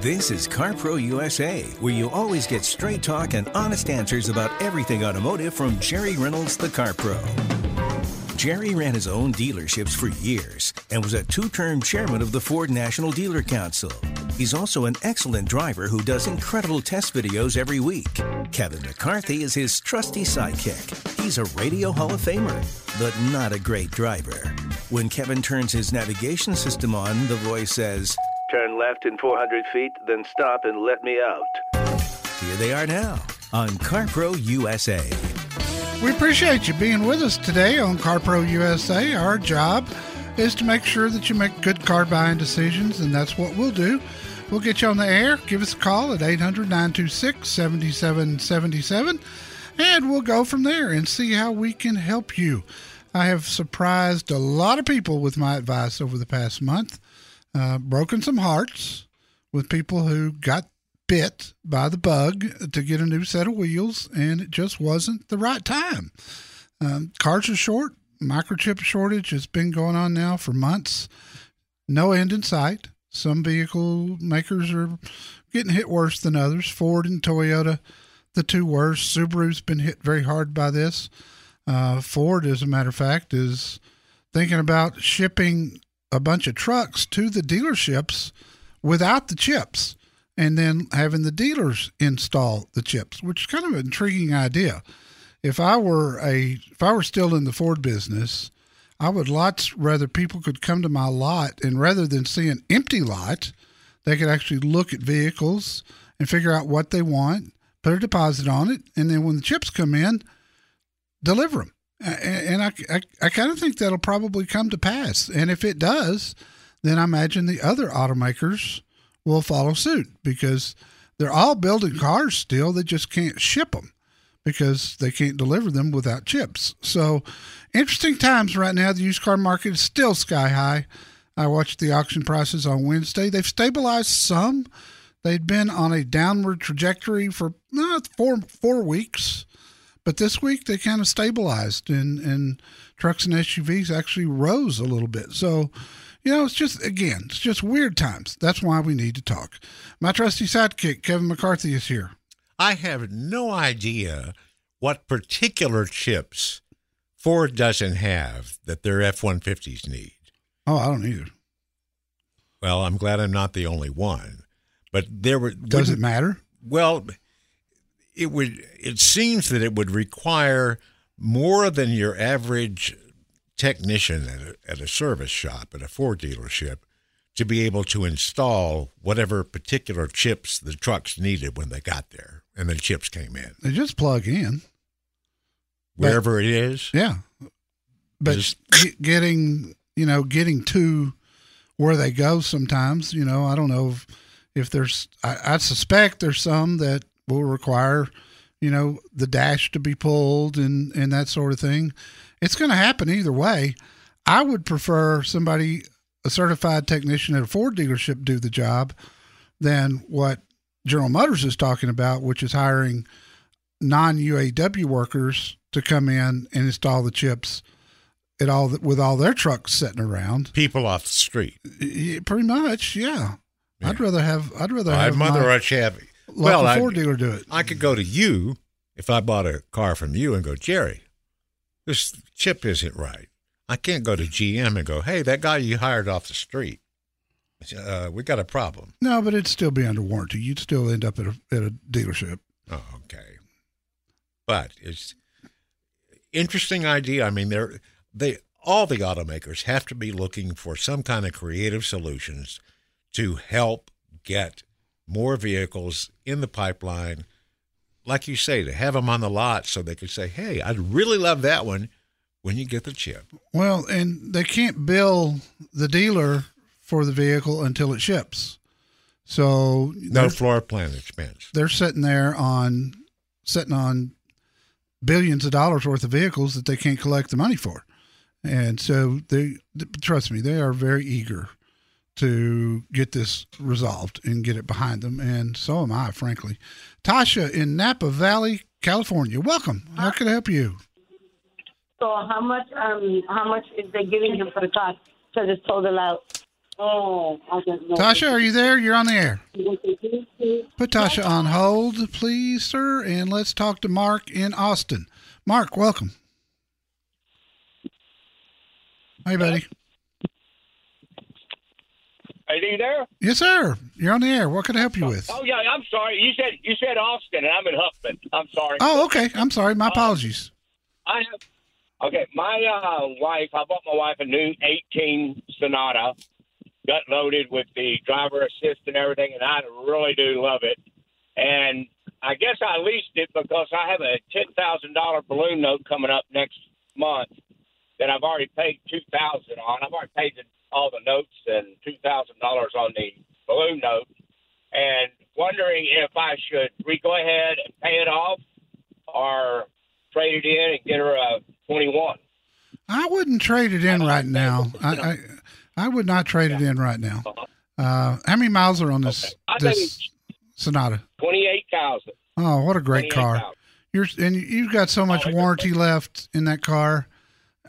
This is CarPro USA, where you always get straight talk and honest answers about everything automotive from Jerry Reynolds, the Car Pro. Jerry ran his own dealerships for years and was a two term chairman of the Ford National Dealer Council. He's also an excellent driver who does incredible test videos every week. Kevin McCarthy is his trusty sidekick. He's a Radio Hall of Famer, but not a great driver. When Kevin turns his navigation system on, the voice says, left in 400 feet, then stop and let me out. Here they are now on CarPro USA. We appreciate you being with us today on CarPro USA. Our job is to make sure that you make good car buying decisions, and that's what we'll do. We'll get you on the air. Give us a call at 800 926 7777, and we'll go from there and see how we can help you. I have surprised a lot of people with my advice over the past month, uh, broken some hearts with people who got bit by the bug to get a new set of wheels, and it just wasn't the right time. Um, cars are short. Microchip shortage has been going on now for months. No end in sight. Some vehicle makers are getting hit worse than others. Ford and Toyota, the two worst. Subaru's been hit very hard by this. Uh, Ford, as a matter of fact, is thinking about shipping a bunch of trucks to the dealerships without the chips and then having the dealers install the chips, which is kind of an intriguing idea. If I were a if I were still in the Ford business, I would lots rather people could come to my lot and rather than see an empty lot, they could actually look at vehicles and figure out what they want, put a deposit on it, and then when the chips come in, deliver them. And I, I, I kind of think that'll probably come to pass. And if it does, then I imagine the other automakers will follow suit because they're all building cars still. They just can't ship them because they can't deliver them without chips. So, interesting times right now. The used car market is still sky high. I watched the auction prices on Wednesday. They've stabilized some. They'd been on a downward trajectory for uh, four four weeks, but this week they kind of stabilized, and and trucks and SUVs actually rose a little bit. So you know, it's just, again, it's just weird times. That's why we need to talk. My trusty sidekick, Kevin McCarthy, is here. I have no idea what particular chips Ford doesn't have that their F 150s need. Oh, I don't either. Well, I'm glad I'm not the only one. But there were. Does it matter? Well, it would. It seems that it would require more than your average technician at a, at a service shop at a Ford dealership to be able to install whatever particular chips the trucks needed when they got there and the chips came in. They just plug in wherever but, it is. Yeah, but just, getting you know getting to where they go sometimes. You know, I don't know if, if there's. I, I suspect there's some that will require you know the dash to be pulled and and that sort of thing it's going to happen either way. I would prefer somebody, a certified technician at a Ford dealership, do the job than what General Motors is talking about, which is hiring non UAW workers to come in and install the chips at all with all their trucks sitting around. People off the street. Pretty much, yeah. yeah. I'd rather have. I'd rather I'd have. a Chevy. Well, Ford I, dealer do it. I could go to you if I bought a car from you and go, Jerry this chip isn't right. I can't go to GM and go, hey, that guy you hired off the street, uh, we got a problem. No, but it'd still be under warranty. You'd still end up at a, at a dealership. Oh, okay. But it's interesting idea. I mean, they're they all the automakers have to be looking for some kind of creative solutions to help get more vehicles in the pipeline like you say, to have them on the lot so they could say, hey, I'd really love that one when you get the chip. Well, and they can't bill the dealer for the vehicle until it ships. So no floor plan expense. They're sitting there on sitting on billions of dollars worth of vehicles that they can't collect the money for. And so they trust me, they are very eager to get this resolved and get it behind them. And so am I, frankly. Tasha in Napa Valley, California. Welcome. How can I help you? So how much um how much is they giving him for the cost to this total out? Oh, I don't know. Tasha, are you there? You're on the air. Put Tasha on hold, please, sir, and let's talk to Mark in Austin. Mark, welcome. Hey, buddy. Are you there? Yes, sir. You're on the air. What can I help you with? Oh yeah, I'm sorry. You said you said Austin, and I'm in Huffman. I'm sorry. Oh, okay. I'm sorry. My apologies. I have. Okay, my uh, wife. I bought my wife a new 18 Sonata, gut loaded with the driver assist and everything, and I really do love it. And I guess I leased it because I have a ten thousand dollar balloon note coming up next month that I've already paid two thousand on. I've already paid the, all the notes and two thousand dollars on the balloon note, and wondering if I should re go ahead and pay it off or trade it in and get her a twenty one. I wouldn't trade it in right now. I, I I would not trade it in right now. Uh, how many miles are on this I think this Sonata? twenty eight thousand. Oh, what a great car! You're and you've got so much Oh, warranty left in that car.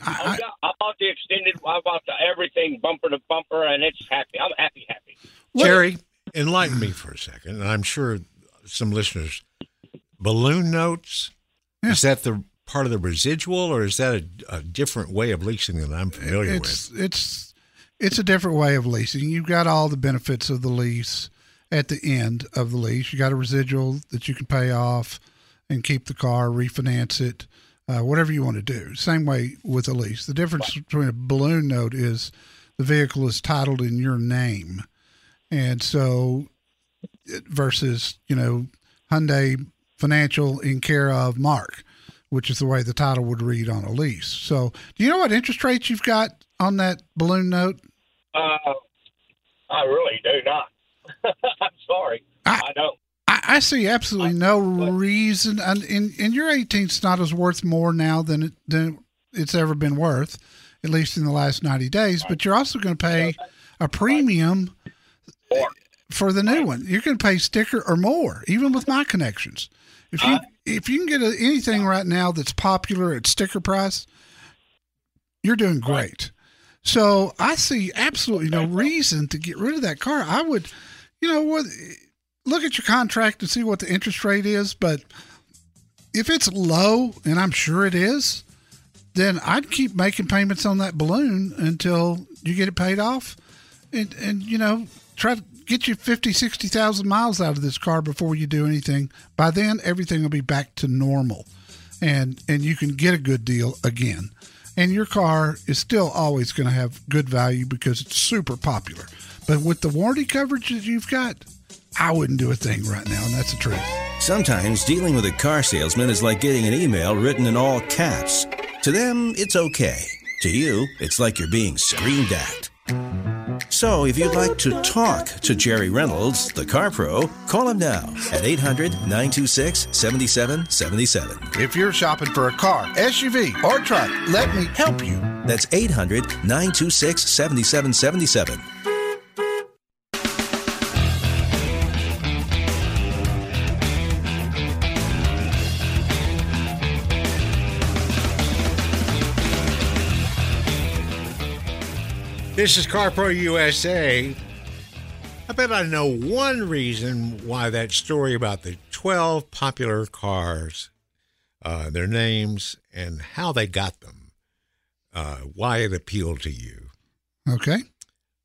I, I, I bought the extended. I bought the everything bumper to bumper, and it's happy. I'm happy, happy. Jerry, enlighten me for a second. And I'm sure some listeners, balloon notes, Yeah. is that the part of the residual or is that a, a different way of leasing that I'm familiar it's with? it's it's a different way of leasing. You've got all the benefits of the lease at the end of the lease. You got a residual that you can pay off and keep the car, refinance it, uh, whatever you want to do. Same way with a lease. The difference between a balloon note is the vehicle is titled in your name, and so it- versus you know Hyundai Financial in care of Mark which is the way the title would read on a lease. So, do you know what interest rates you've got on that balloon note? Uh, I really do not. I'm sorry. I- I don't. I, see absolutely no reason, and in in your 18 Sonata's worth more now than it, than it's ever been worth, at least in the last 90 days. But you're also going to pay a premium for the new one. You're going to pay sticker or more, even with my connections. If you if you can get a, anything right now that's popular at sticker price, you're doing great. So I see absolutely no reason to get rid of that car. I would, you know what, look at your contract and see what the interest rate is. But if it's low, and I'm sure it is, then I'd keep making payments on that balloon until you get it paid off, and and you know try to get you 50, 60,000 miles out of this car before you do anything. By then, everything will be back to normal, and and you can get a good deal again. And your car is still always going to have good value because it's super popular. But with the warranty coverage that you've got, I wouldn't do a thing right now, and that's the truth. Sometimes dealing with a car salesman is like getting an email written in all caps. To them, it's okay. To you, it's like you're being screamed at. So if you'd like to talk to Jerry Reynolds, the Car Pro, call him now at 800 926 7777. If you're shopping for a car, SUV, or truck, let me help you. That's 800 926 7777. This is CarPro USA. I bet I know one reason why that story about the 12 popular cars, uh, their names, and how they got them, uh, why it appealed to you. Okay.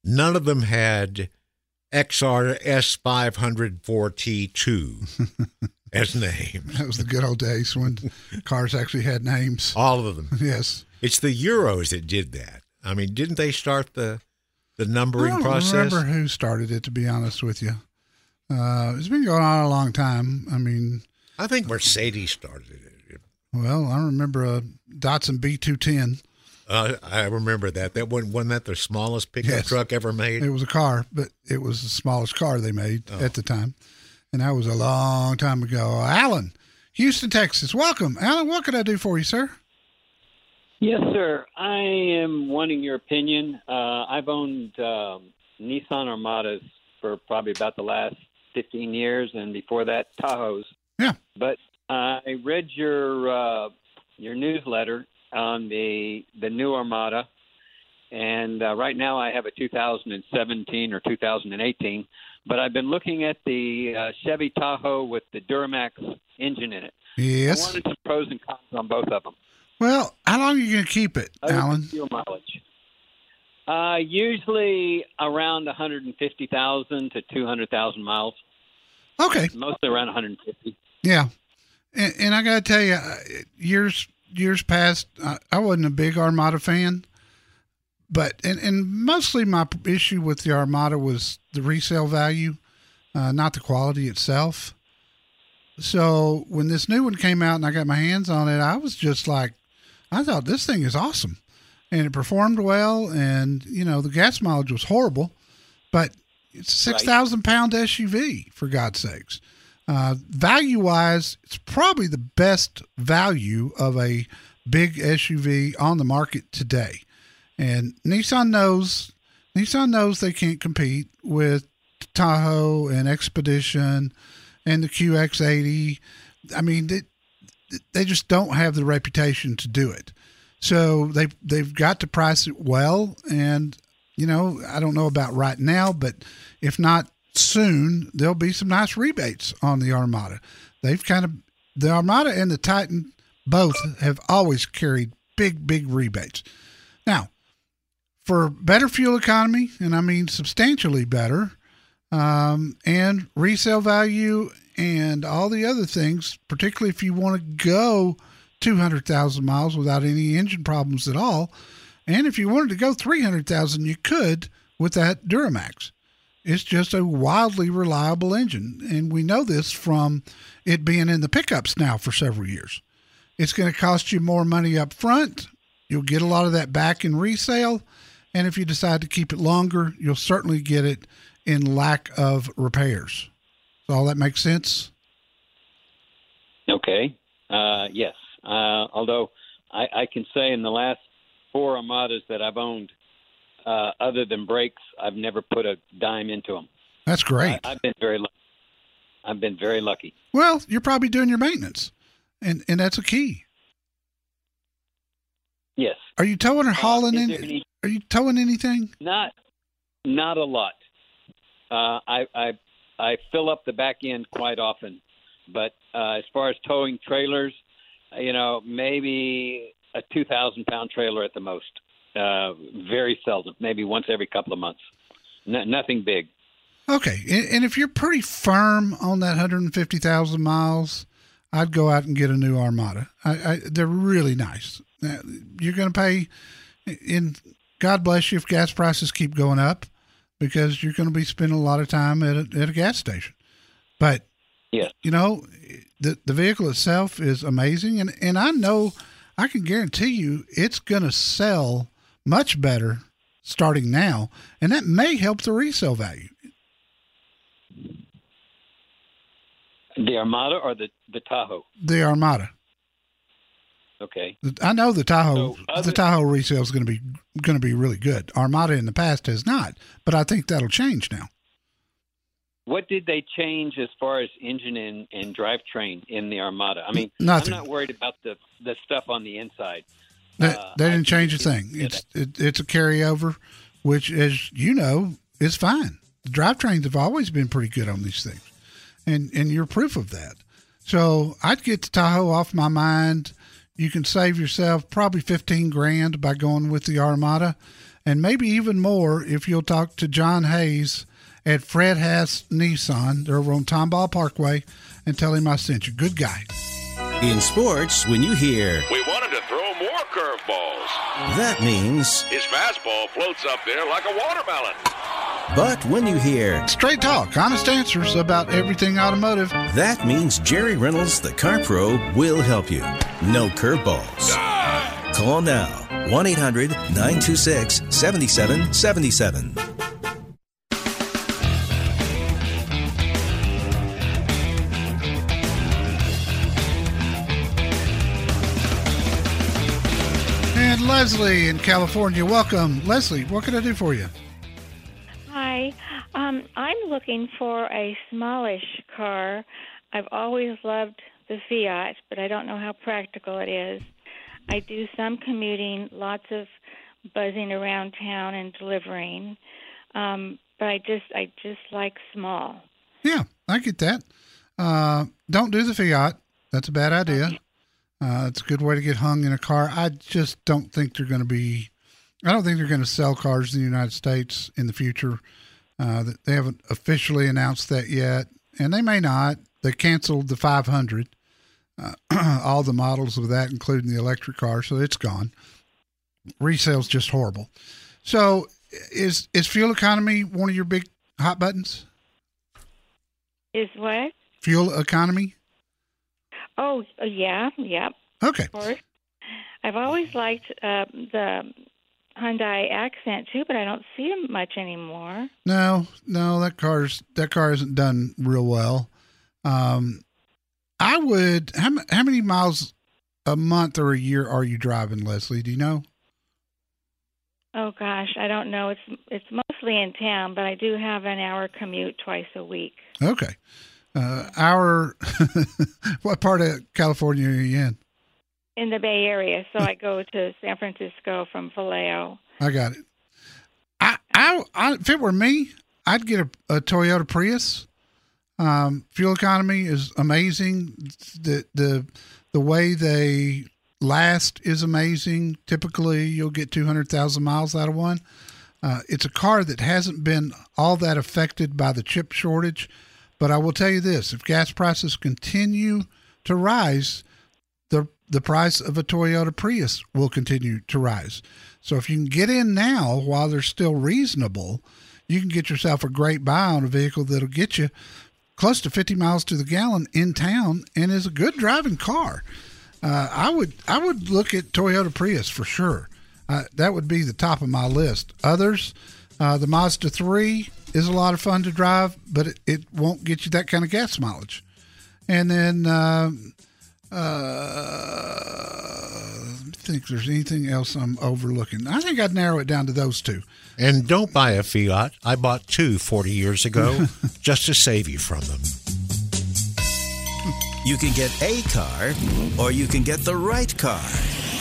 None of them had XR S504T2 as name. That was the good old days when cars actually had names. All of them. Yes. It's the Euros that did that. I mean, didn't they start the the I numbering don't process? remember who started it, to be honest with you. Uh, it's been going on a long time. I mean, I think Mercedes started it. well, I remember a Datsun B210. Uh, I remember that. That wasn't, wasn't that the smallest pickup Yes. truck ever made? It was a car, but it was the smallest car they made Oh. at the time. And that was a long time ago. Alan, Houston, Texas. Welcome. Alan, what can I do for you, sir? Yes, sir. I am wanting your opinion. Uh, I've owned um, Nissan Armadas for probably about the last 15 years, and before that, Tahoes. Yeah. But I read your uh, your newsletter on the the new Armada, and uh, right now I have a 2017 or 2018. But I've been looking at the uh, Chevy Tahoe with the Duramax engine in it. Yes. I wanted some pros and cons on both of them. Well, how long are you going to keep it, Alan? Fuel mileage. Uh, usually around 150,000 to 200,000 miles. Okay. Mostly around 150. Yeah, and, and I got to tell you, uh, years years past, I, I wasn't a big Armada fan, but and and mostly my issue with the Armada was the resale value, uh, not the quality itself. So when this new one came out and I got my hands on it, I was just like, I thought this thing is awesome, and it performed well, and you know the gas mileage was horrible, but it's a six thousand pound SUV for God's sakes. Uh, value wise, it's probably the best value of a big SUV on the market today. And Nissan knows Nissan knows they can't compete with Tahoe and Expedition and the QX80. I mean, they, they just don't have the reputation to do it. So they they've got to price it well, and you know I don't know about right now, but if not soon, there'll be some nice rebates on the Armada. They've kind of the Armada and the Titan both have always carried big big rebates. Now, for better fuel economy, and I mean substantially better, um, and resale value and all the other things, particularly if you want to go 200,000 miles without any engine problems at all. And if you wanted to go 300,000, you could with that Duramax. It's just a wildly reliable engine. And we know this from it being in the pickups now for several years. It's going to cost you more money up front. You'll get a lot of that back in resale. And if you decide to keep it longer, you'll certainly get it in lack of repairs. So all that makes sense? Okay. Uh, yes. Uh, although I, I can say in the last four Armadas that I've owned, uh, other than brakes, I've never put a dime into them. That's great. I, I've been very lucky. I've been very lucky. Well, you're probably doing your maintenance, and and that's a key. Yes. Are you towing or hauling Uh, is in? any- Are you towing anything? Not, not a lot. Uh, I, I, I fill up the back end quite often, but uh, as far as towing trailers, uh, you know, maybe a two thousand pound trailer at the most. Uh, very seldom, maybe once every couple of months. Nothing big. Okay, and, if you're pretty firm on that 150,000 miles, I'd go out and get a new Armada. I, I, they're really nice. You're going to pay, and God bless you if gas prices keep going up, because you're going to be spending a lot of time at a, at a gas station. But Yes. you know, the the vehicle itself is amazing, and and I know, I can guarantee you, it's going to sell much better starting now, and that may help the resale value. The Armada or the the Tahoe? The Armada. Okay. I know the Tahoe. So other- the Tahoe resale is going to be going to be really good. Armada in the past has not, but I think that'll change now. What did they change as far as engine and, and drivetrain in the Armada? I mean, Nothing. I'm not worried about the the stuff on the inside. They, Uh, they didn't change a thing. it's- It's it, it's a carryover, which, as you know, is fine. The drivetrains have always been pretty good on these things, and and you're proof of that. So I'd get the Tahoe off my mind. You can save yourself probably fifteen grand by going with the Armada, and maybe even more if you'll talk to John Hayes at Fred Haas Nissan. They're over on Tomball Parkway, and tell him I sent you. Good guy. In sports, when you hear We wanted to throw more curveballs. that means, His fastball floats up there like a watermelon. But when you hear Straight talk, honest answers about everything automotive. that means Jerry Reynolds, the Car Pro, will help you. No curveballs. Call now 1 800 926 7777. And Leslie in California, welcome. Leslie, what can I do for you? Hi. Um, I'm looking for a smallish car. I've always loved the Fiat, but I don't know how practical it is. I do some commuting, lots of buzzing around town and delivering. Um, but I just I just like small. Yeah, I get that. Uh, don't do the Fiat. That's a bad idea. Uh, it's a good way to get hung in a car. I just don't think they're going to be. I don't think they're going to sell cars in the United States in the future. Uh, they haven't officially announced that yet, and they may not. They canceled the 500, uh, all the models of that, including the electric car, so it's gone. Resale's just horrible. So, is is fuel economy one of your big hot buttons? Is what? Fuel economy. Oh, uh, yeah, yeah. Okay. Of course. I've always liked uh, the Hyundai Accent too, but I don't see them much anymore. No, no, that car's that car isn't done real well. Um, I would. How how many miles a month or a year are you driving, Leslie? Do you know? Oh gosh, I don't know. It's it's mostly in town, but I do have an hour commute twice a week. Okay. Uh, our what part of California are you in? In the Bay Area, so I go to San Francisco from Vallejo. I got it. I, I, I if it were me, I'd get a, a Toyota Prius. Um, fuel economy is amazing. The the the way they last is amazing. Typically, you'll get two hundred thousand miles out of one. Uh, it's a car that hasn't been all that affected by the chip shortage. But I will tell you this: if gas prices continue to rise, the price of a Toyota Prius will continue to rise. So if you can get in now while they're still reasonable, you can get yourself a great buy on a vehicle that'll get you close to 50 miles to the gallon in town and is a good driving car. Uh, I would I would look at Toyota Prius for sure. Uh, that would be the top of my list. Others, uh, the Mazda 3 is a lot of fun to drive, but it, it won't get you that kind of gas mileage. And then uh, I think there's anything else I'm overlooking. I think I'd narrow it down to those two. And don't buy a Fiat. I bought two 40 years ago just to save you from them. You can get a car or you can get the right car.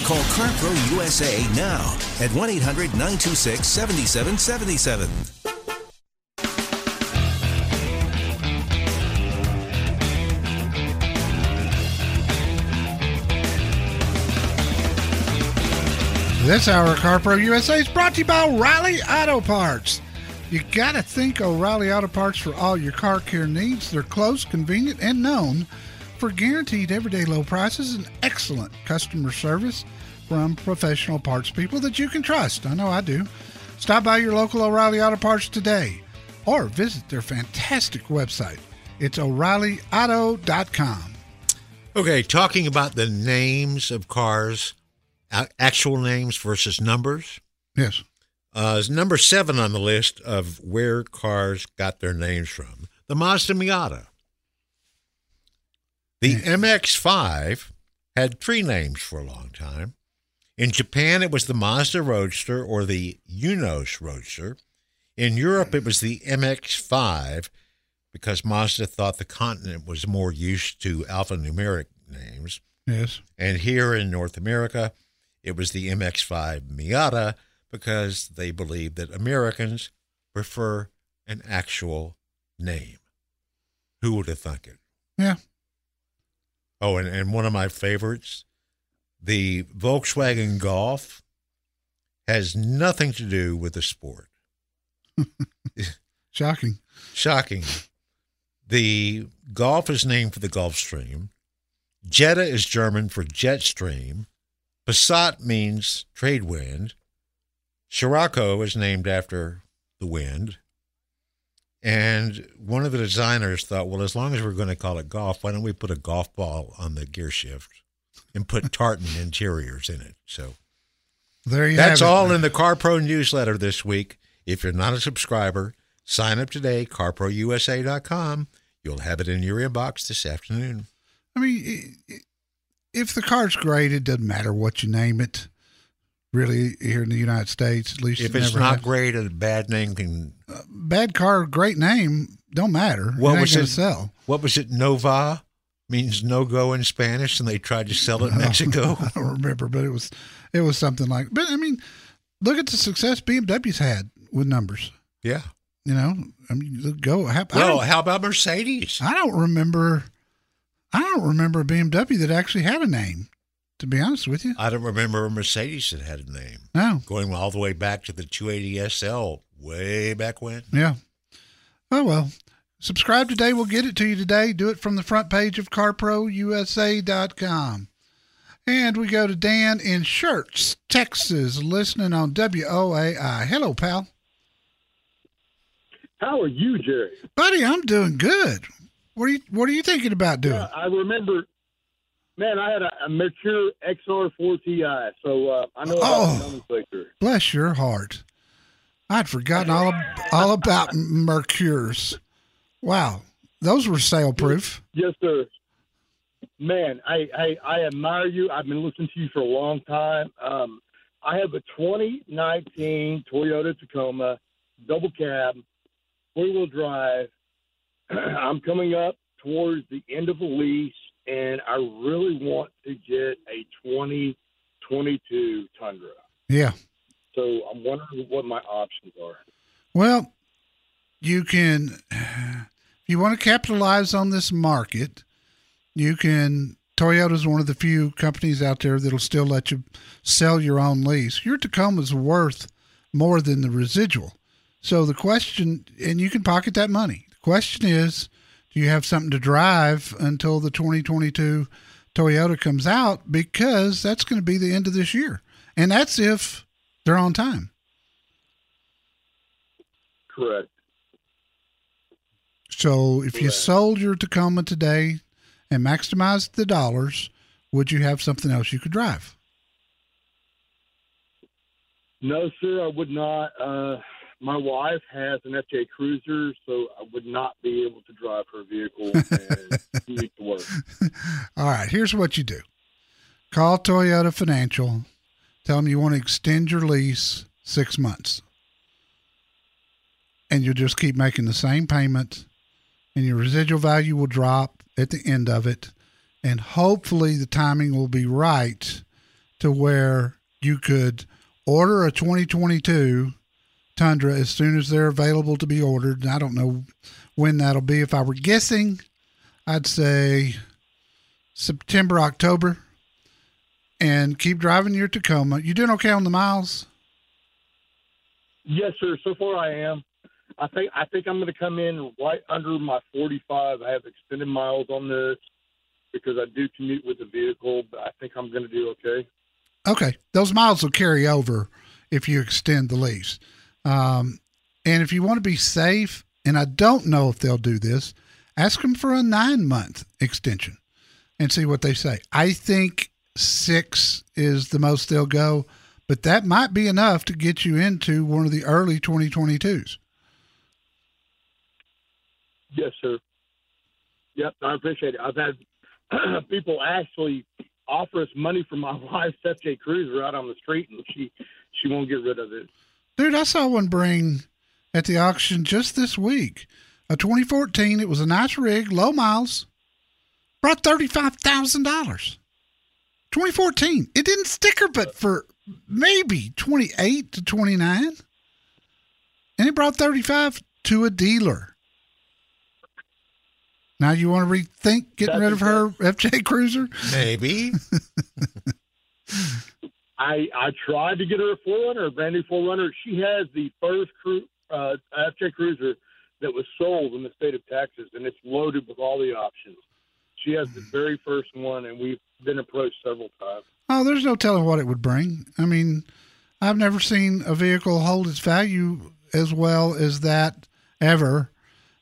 Call CarPro USA now at 1 800 926 7777. This hour CarPro USA is brought to you by O'Reilly Auto Parts. You gotta think O'Reilly Auto Parts for all your car care needs. They're close, convenient, and known for guaranteed everyday low prices and excellent customer service from professional parts people that you can trust. I know I do. Stop by your local O'Reilly Auto Parts today or visit their fantastic website. It's o'ReillyAuto.com. Okay, talking about the names of cars, actual names versus numbers. Yes. Uh, is number seven on the list of where cars got their names from. The Mazda Miata. The MX5 had three names for a long time. In Japan, it was the Mazda Roadster or the Eunos Roadster. In Europe, it was the MX5 because Mazda thought the continent was more used to alphanumeric names. Yes. And here in North America, it was the MX5 Miata because they believed that Americans prefer an actual name. Who would have thunk it? Yeah. Oh, and, and one of my favorites, the Volkswagen Golf, has nothing to do with the sport. Shocking. Shocking. The Golf is named for the Gulf Stream. Jetta is German for jet stream. Passat means trade wind. Scirocco is named after the wind. And one of the designers thought, well, as long as we're going to call it golf, why don't we put a golf ball on the gear shift and put tartan interiors in it? So There you that's have it. all in the CarPro newsletter this week. If you're not a subscriber, sign up today, carprousa.com. You'll have it in your inbox this afternoon. I mean, i- i- if the car's great, it doesn't matter what you name it. Really, here in the United States, at least If it it's not has. great, a bad name can. Uh, bad car, great name, don't matter. What it was it? sell. What was it? Nova means no go in Spanish, and they tried to sell it in Mexico. I don't remember, but it was it was something like. But I mean, look at the success BMW's had with numbers. Yeah. You know, I mean, go. How, Well, how about Mercedes? I don't remember. I don't remember a BMW that actually had a name. To be honest with you, I don't remember a Mercedes that had a name. no. Going all the way back to the 280 SL, way back when. Yeah. Oh well. Subscribe today. We'll get it to you today. Do it from the front page of CarProUSA.com. And we go to Dan in Schertz, Texas, listening on WOAI. Hello, pal. How are you, Jerry? Buddy, I'm doing good. What are you What are you thinking about doing? Yeah, I remember. Man, I had a, a Merkur XR4 Ti, so uh, I know about Oh. nomenclature. Bless your heart. I'd forgotten all all about Merkurs. Wow, those were sale proof. Yes, sir. Man, I, I I admire you. I've been listening to you for a long time. Um, I have a 2019 Toyota Tacoma double cab, four wheel drive. I'm coming up towards the end of the lease, and I really want to get a 2022 Tundra. Yeah. So I'm wondering what my options are. Well, you can, if you want to capitalize on this market, you can. Toyota is one of the few companies out there that'll still let you sell your own lease. Your Tacoma's worth more than the residual. So the question, and you can pocket that money. Question is, do you have something to drive until the 2022 Toyota comes out? Because that's going to be the end of this year. And that's if they're on time. Correct. So if you sold your Tacoma today and maximized the dollars, would you have something else you could drive? No, sir, I would not. Uh, my wife has an FJ Cruiser, so I would not be able to drive her vehicle and commute to work. All right, here's what you do. Call Toyota Financial. Tell them you want to extend your lease six months. And you'll just keep making the same payment, and your residual value will drop at the end of it. And hopefully, the timing will be right to where you could order a 2022 Tundra as soon as they're available to be ordered. And I don't know when that'll be. If I were guessing, I'd say September, October, and keep driving your Tacoma. You doing okay on the miles? Yes, sir. So far, I am. I think I think I'm going to come in right under my 45. I have extended miles on this because I do commute with the vehicle, but I think I'm going to do okay. Okay, those miles will carry over if you extend the lease. Um, and if you want to be safe, and I don't know if they'll do this, ask them for a nine month extension and see what they say. I think six is the most they'll go, but that might be enough to get you into one of the early 2022s. Yes, sir. Yep, I appreciate it. I've had people actually offer us money for my wife's FJ Cruiser out on the street, and she she won't get rid of it. Dude, I saw one bring at the auction just this week. A 2014. It was a nice rig, low miles. Brought thirty-five thousand dollars. 2014. It didn't sticker, but for maybe 28 to 29, and it brought 35 to a dealer. Now you want to rethink getting That's rid of her FJ Cruiser? Maybe. I I tried to get her a 4Runner, a brand new 4Runner. She has the first cru- uh, FJ Cruiser that was sold in the state of Texas, and it's loaded with all the options. She has the very first one, and we've been approached several times. Oh, there's no telling what it would bring. I mean, I've never seen a vehicle hold its value as well as that ever.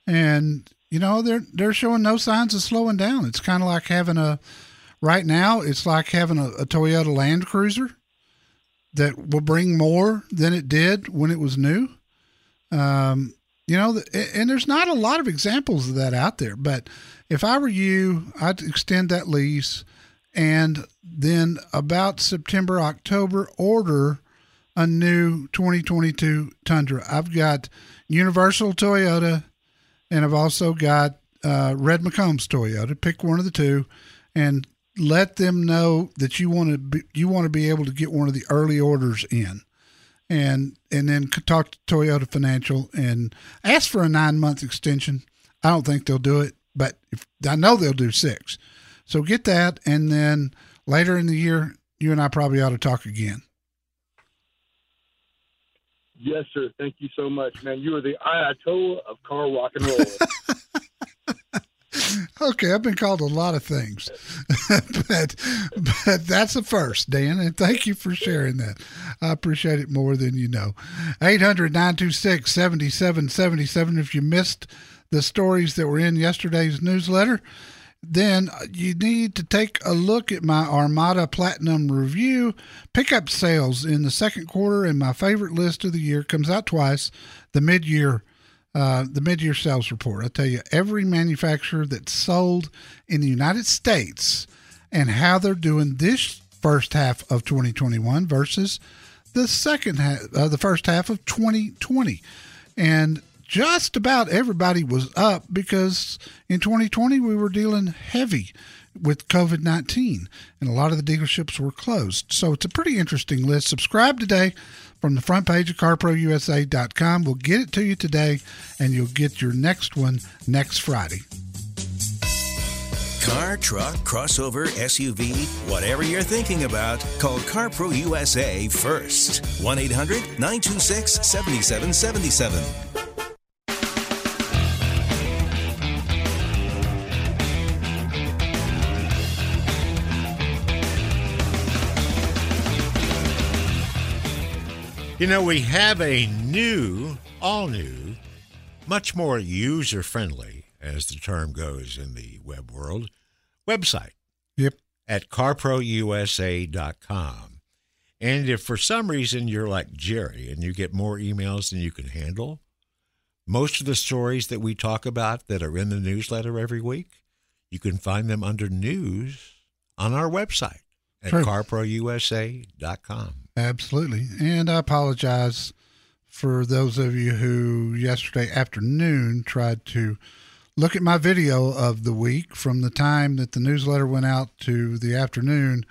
And you know, they're they're showing no signs of slowing down. It's kind of like having a right now. It's like having a, a Toyota Land Cruiser that will bring more than it did when it was new. Um, you know, and there's not a lot of examples of that out there. But if I were you, I'd extend that lease and then about September, October, order a new 2022 Tundra. I've got Universal Toyota, and I've also got uh, Red McCombs Toyota. Pick one of the two, and let them know that you want to be, you want to be able to get one of the early orders in, and and then talk to Toyota Financial and ask for a nine month extension. I don't think they'll do it, but if, I know they'll do six. So get that, and then later in the year, you and I probably ought to talk again. Yes, sir. Thank you so much, man. You are the Ayatollah of car rock and roll. Okay, I've been called a lot of things, but but that's a first, Dan, and thank you for sharing that. I appreciate it more than you know. 800-926-7777. If you missed the stories that were in yesterday's newsletter, then uh, you need to take a look at my Armada Platinum review. Pickup sales in the second quarter, and my favorite list of the year comes out twice. The mid-year uh, the mid-year sales report. I tell you, every manufacturer that's sold in the United States and how they're doing this first half of 2021 versus the second half, uh, the first half of 2020, and just about everybody was up because in 2020 we were dealing heavy with COVID 19 and a lot of the dealerships were closed. So it's a pretty interesting list. Subscribe today from the front page of carprousa.com. We'll get it to you today and you'll get your next one next Friday. Car, truck, crossover, SUV, whatever you're thinking about, call CarPro USA first. 1 800 926 7777. You know, we have a new, all new, much more user friendly, as the term goes in the web world, website. Yep. At carprousa.com. And if for some reason you're like Jerry and you get more emails than you can handle, most of the stories that we talk about that are in the newsletter every week, you can find them under news on our website at True. carprousa.com. Absolutely. And I apologize for those of you who yesterday afternoon tried to look at my video of the week from the time that the newsletter went out to the afternoon.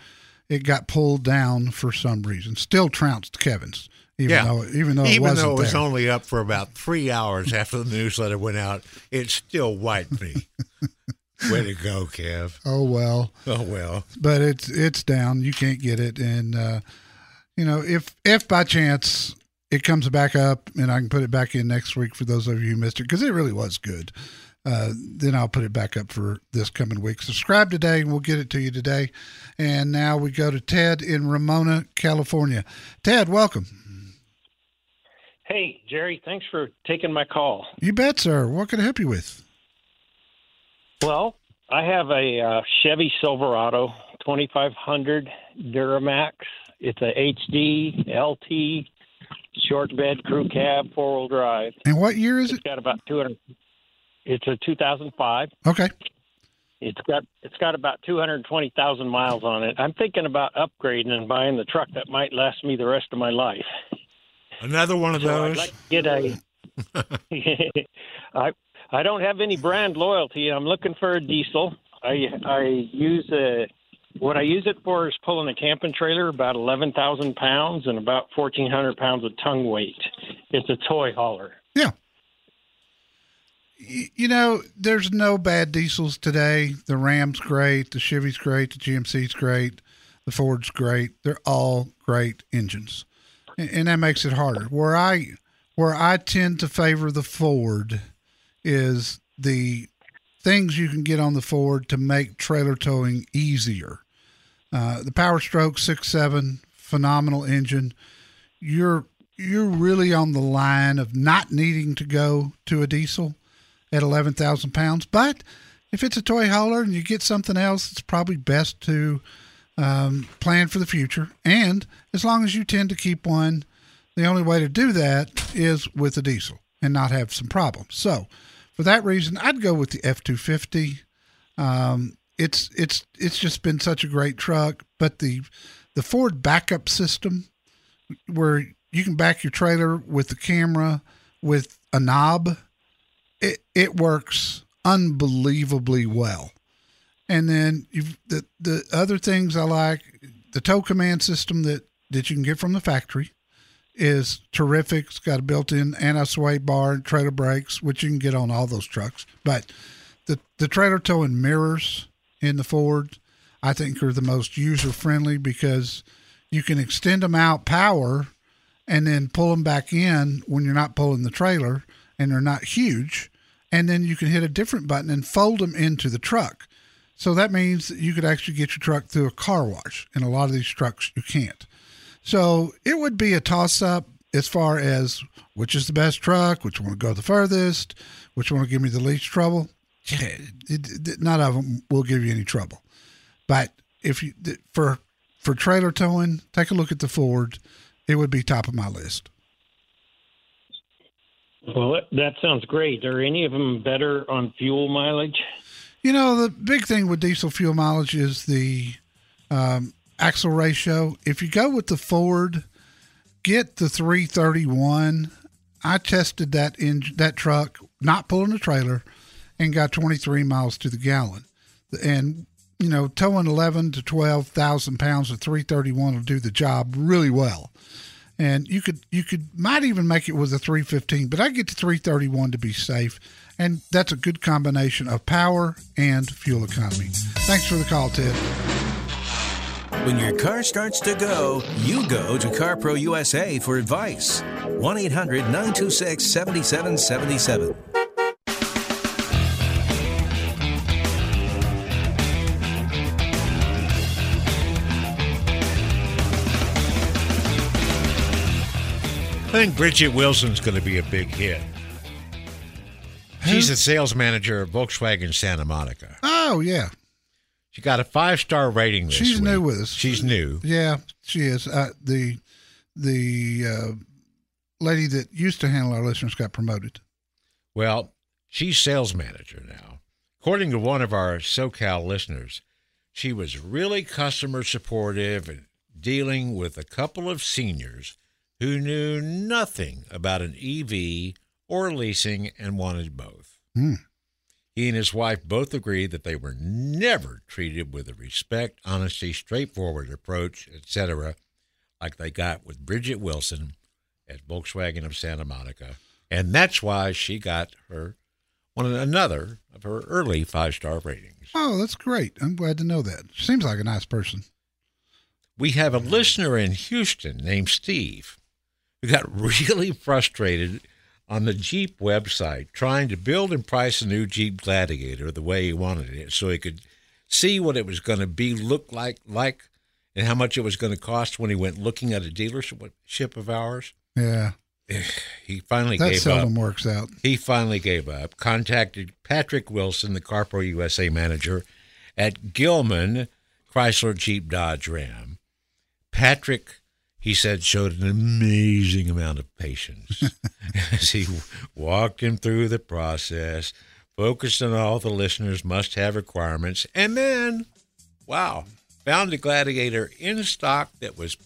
It got pulled down for some reason. Still trounced Kevin's, even Yeah. though even though it Even wasn't though it was there. only up for about three hours after the newsletter went out, it still wiped me. Way to go, Kev. oh well. Oh, well. but it's it's down. You can't get it, and uh, you know if if by chance it comes back up and I can put it back in next week for those of you who missed it because it really was good. Uh, then I'll put it back up for this coming week. Subscribe today, and we'll get it to you today. And now we go to Ted in Ramona, California. Ted, welcome. Hey, Jerry, thanks for taking my call. You bet, sir. What can I help you with? Well, I have a uh, Chevy Silverado 2500 Duramax. It's a HD LT short bed crew cab four wheel drive. And what year is It's It's got about 200. It's a 2005. Okay. It's got it's got about 220,000 miles on it. I'm thinking about upgrading and buying the truck that might last me the rest of my life. Another one of So I'd those. like to get a. I I don't have any brand loyalty. I'm looking for a diesel. I I use a what I use it for is pulling a camping trailer about eleven thousand pounds and about fourteen hundred pounds of tongue weight. It's a toy hauler. Yeah. You know, there's no bad diesels today. The Ram's great, the Chevy's great, the GMC's great, the Ford's great. They're all great engines, and, and that makes it harder. Where I where I tend to favor the Ford is the things you can get on the Ford to make trailer towing easier. Uh, the Power Stroke six seven, phenomenal engine. You're you're really on the line of not needing to go to a diesel at 11,000 pounds. But if it's a toy hauler and you get something else, it's probably best to um, plan for the future. And as long as you tend to keep one, the only way to do that is with a diesel and not have some problems. So, for that reason, I'd go with the F two fifty. Um, it's it's it's just been such a great truck, but the the Ford backup system, where you can back your trailer with the camera with a knob, it it works unbelievably well. And then the the other things I like the tow command system that that you can get from the factory is terrific. It's got a built-in anti-sway bar and trailer brakes, which you can get on all those trucks. But the the trailer towing mirrors in the Ford, I think, are the most user-friendly because you can extend them out power and then pull them back in when you're not pulling the trailer and they're not huge. And then you can hit a different button and fold them into the truck. So that means that you could actually get your truck through a car wash. And a lot of these trucks you can't. So it would be a toss up as far as which is the best truck, which one will go the furthest, which one will give me the least trouble. Yeah, it, it, none of them will give you any trouble. But if you for for trailer towing, take a look at the Ford. It would be top of my list. Well, that sounds great. Are any of them better on fuel mileage? You know, the big thing with diesel fuel mileage is the um, axle ratio. If you go with the Ford, get the 331. I tested that in that truck, not pulling a trailer, and got 23 miles to the gallon. And you know, towing 11 to 12,000 pounds of 331 will do the job really well. And you could you could might even make it with a 315, but I get to 331 to be safe, and that's a good combination of power and fuel economy. Thanks for the call, Ted. When your car starts to go, you go to CarPro USA for advice. 1 800 926 7777. I think Bridget Wilson's going to be a big hit. She's the sales manager of Volkswagen Santa Monica. Oh yeah, She got a five star rating this she's week. new with us. She's new. Yeah, she is. Uh, the the uh, lady that used to handle our listeners got promoted. Well, she's sales manager now. According to one of our SoCal listeners, she was really customer supportive and dealing with a couple of seniors who knew nothing about an EV or leasing and wanted both. Hmm. He and his wife both agreed that they were never treated with a respect, honesty, straightforward approach, etc., like they got with Bridget Wilson at Volkswagen of Santa Monica. And that's why she got her one another of her early five star ratings. Oh, that's great. I'm glad to know that. Seems like a nice person. We have a listener in Houston named Steve who got really frustrated on the Jeep website trying to build and price a new Jeep Gladiator the way he wanted it so he could see what it was going to be look like like and how much it was going to cost when he went looking at a dealership of ours. Yeah. He finally that gave seldom up. works out. He finally gave up. Contacted Patrick Wilson, the CarPro USA manager at Gillman Chrysler Jeep Dodge Ram. Patrick, he said, showed an amazing amount of patience as he walked him through the process, focused on all the listeners' must have requirements, and then, wow, found a Gladiator in stock that was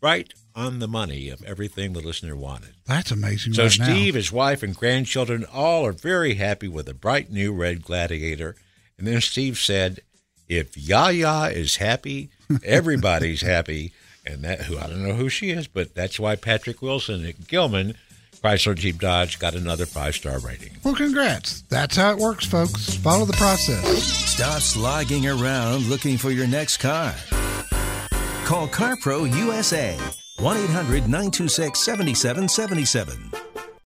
right on the money of everything the listener wanted. That's amazing. So right now. Steve, his wife, and grandchildren all are very happy with a bright new red Gladiator. And then Steve said, "If Yaya is happy, everybody's happy." And that who I don't know who she is, but that's why Patrick Wilson at Gillman Chrysler Jeep Dodge got another five star rating. Well, congrats. That's how it works, folks. Follow the process. Stop slogging around looking for your next car. Call CarPro USA 1 800 926 7777.